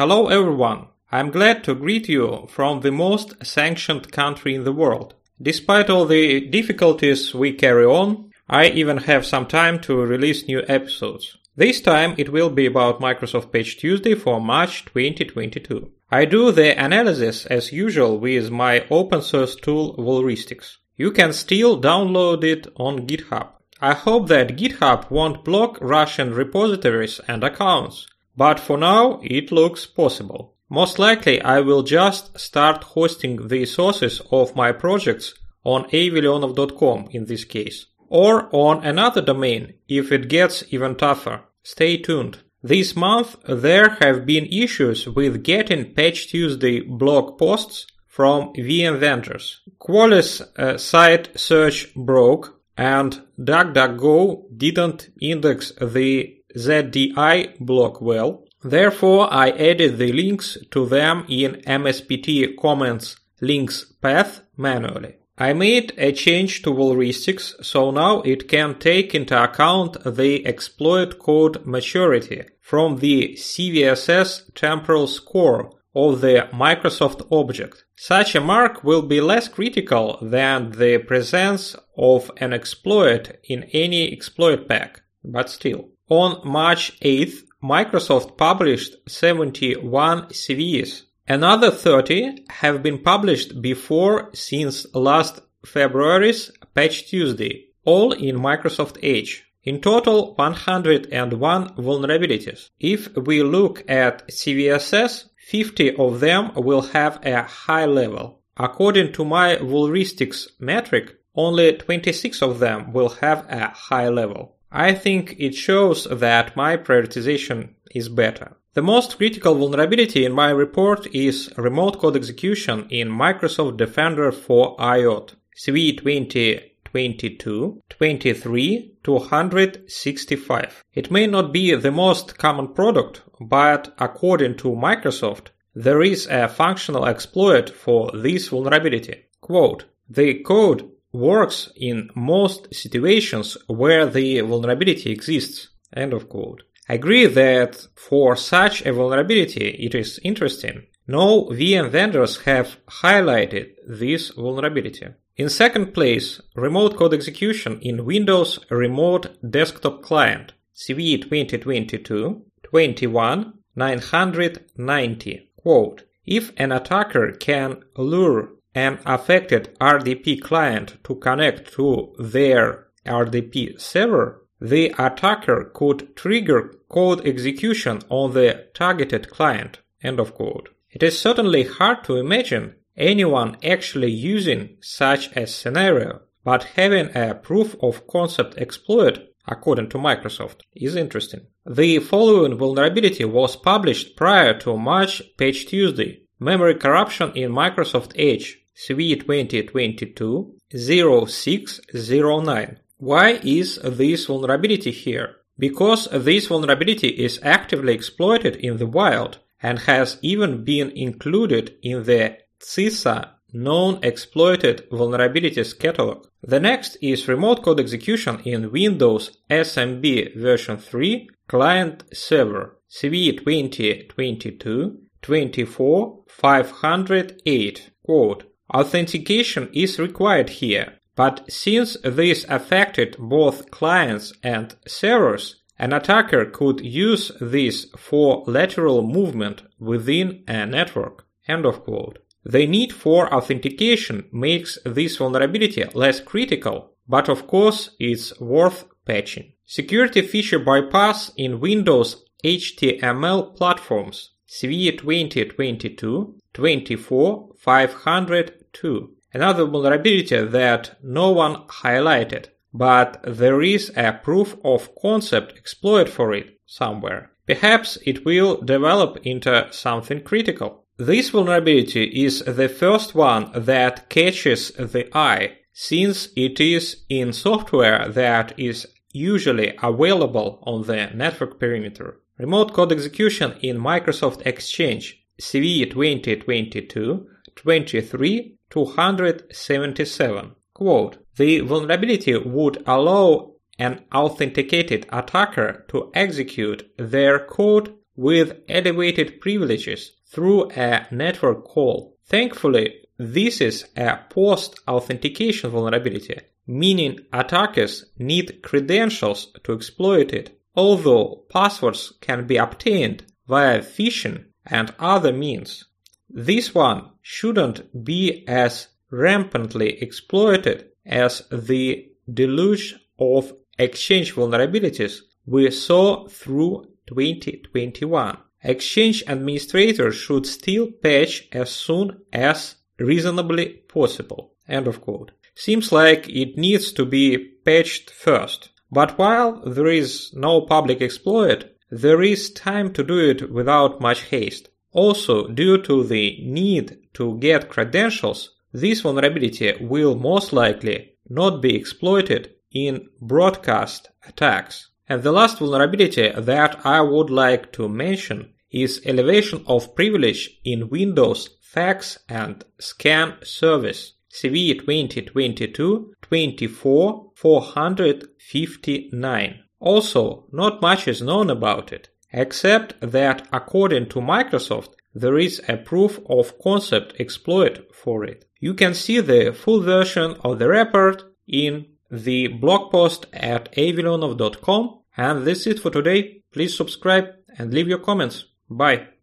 Hello everyone. I'm glad to greet you from the most sanctioned country in the world. Despite all the difficulties we carry on, I even have some time to release new episodes. This time it will be about Microsoft Patch Tuesday for March 2022. I do the analysis as usual with my open source tool Vulristics. You can still download it on GitHub. I hope that GitHub won't block Russian repositories and accounts, but for now it looks possible. Most likely I will just start hosting the sources of my projects on avleonov.com in this case. Or on another domain if it gets even tougher. Stay tuned. This month there have been issues with getting Patch Tuesday blog posts from VM vendors. Qualys uh, site search broke and DuckDuckGo didn't index the ZDI block well. Therefore, I added the links to them in MSPT comments links path manually. I made a change to Vulristics so now it can take into account the exploit code maturity from the CVSS temporal score of the Microsoft object. Such a mark will be less critical than the presence of an exploit in any exploit pack, but still. On March 8th, Microsoft published 71 CVEs. Another 30 have been published before since last February's Patch Tuesday, all in Microsoft Edge. In total, 101 vulnerabilities. If we look at CVSS, 50 of them will have a high level. According to my Vulristics metric, only 26 of them will have a high level. I think it shows that my prioritization is better. The most critical vulnerability in my report is remote code execution in Microsoft Defender for IOT, CVE 2022 23 265. It may not be the most common product, but according to Microsoft, there is a functional exploit for this vulnerability. Quote, the code works in most situations where the vulnerability exists. End of quote. I agree that for such a vulnerability it is interesting. No VM vendors have highlighted this vulnerability. In second place, remote code execution in Windows Remote Desktop Client CVE 2022 21 990. Quote, if an attacker can lure an affected RDP client to connect to their RDP server, the attacker could trigger code execution on the targeted client. End of quote. It is certainly hard to imagine anyone actually using such a scenario, but having a proof of concept exploit according to Microsoft is interesting. The following vulnerability was published prior to March Patch Tuesday. Memory corruption in Microsoft Edge CVE 2022 0609. Why is this vulnerability here? Because this vulnerability is actively exploited in the wild and has even been included in the CISA known exploited vulnerabilities catalog. The next is remote code execution in Windows SMB version 3 client server CVE 2022 24 508. Quote, Authentication is required here, but since this affected both clients and servers, an attacker could use this for lateral movement within a network. End of quote. The need for authentication makes this vulnerability less critical, but of course it's worth patching. Security feature bypass in Windows HTML platforms CVE 2022 24 500 2. Another vulnerability that no one highlighted, but there is a proof of concept exploit for it somewhere. Perhaps it will develop into something critical. This vulnerability is the first one that catches the eye, since it is in software that is usually available on the network perimeter. Remote code execution in Microsoft Exchange CVE 2022 23 277. Quote, the vulnerability would allow an authenticated attacker to execute their code with elevated privileges through a network call. Thankfully, this is a post-authentication vulnerability, meaning attackers need credentials to exploit it, although passwords can be obtained via phishing and other means. This one shouldn't be as rampantly exploited as the deluge of Exchange vulnerabilities we saw through 2021. Exchange administrators should still patch as soon as reasonably possible. End of quote. Seems like it needs to be patched first. But while there is no public exploit, there is time to do it without much haste. Also, due to the need to get credentials, this vulnerability will most likely not be exploited in broadcast attacks. And the last vulnerability that I would like to mention is elevation of privilege in Windows fax and scan service. CVE 2022 24 459. Also, not much is known about it, except that according to Microsoft, there is a proof of concept exploit for it. You can see the full version of the report in the blog post at avleonov.com. And that's it for today. Please subscribe and leave your comments. Bye.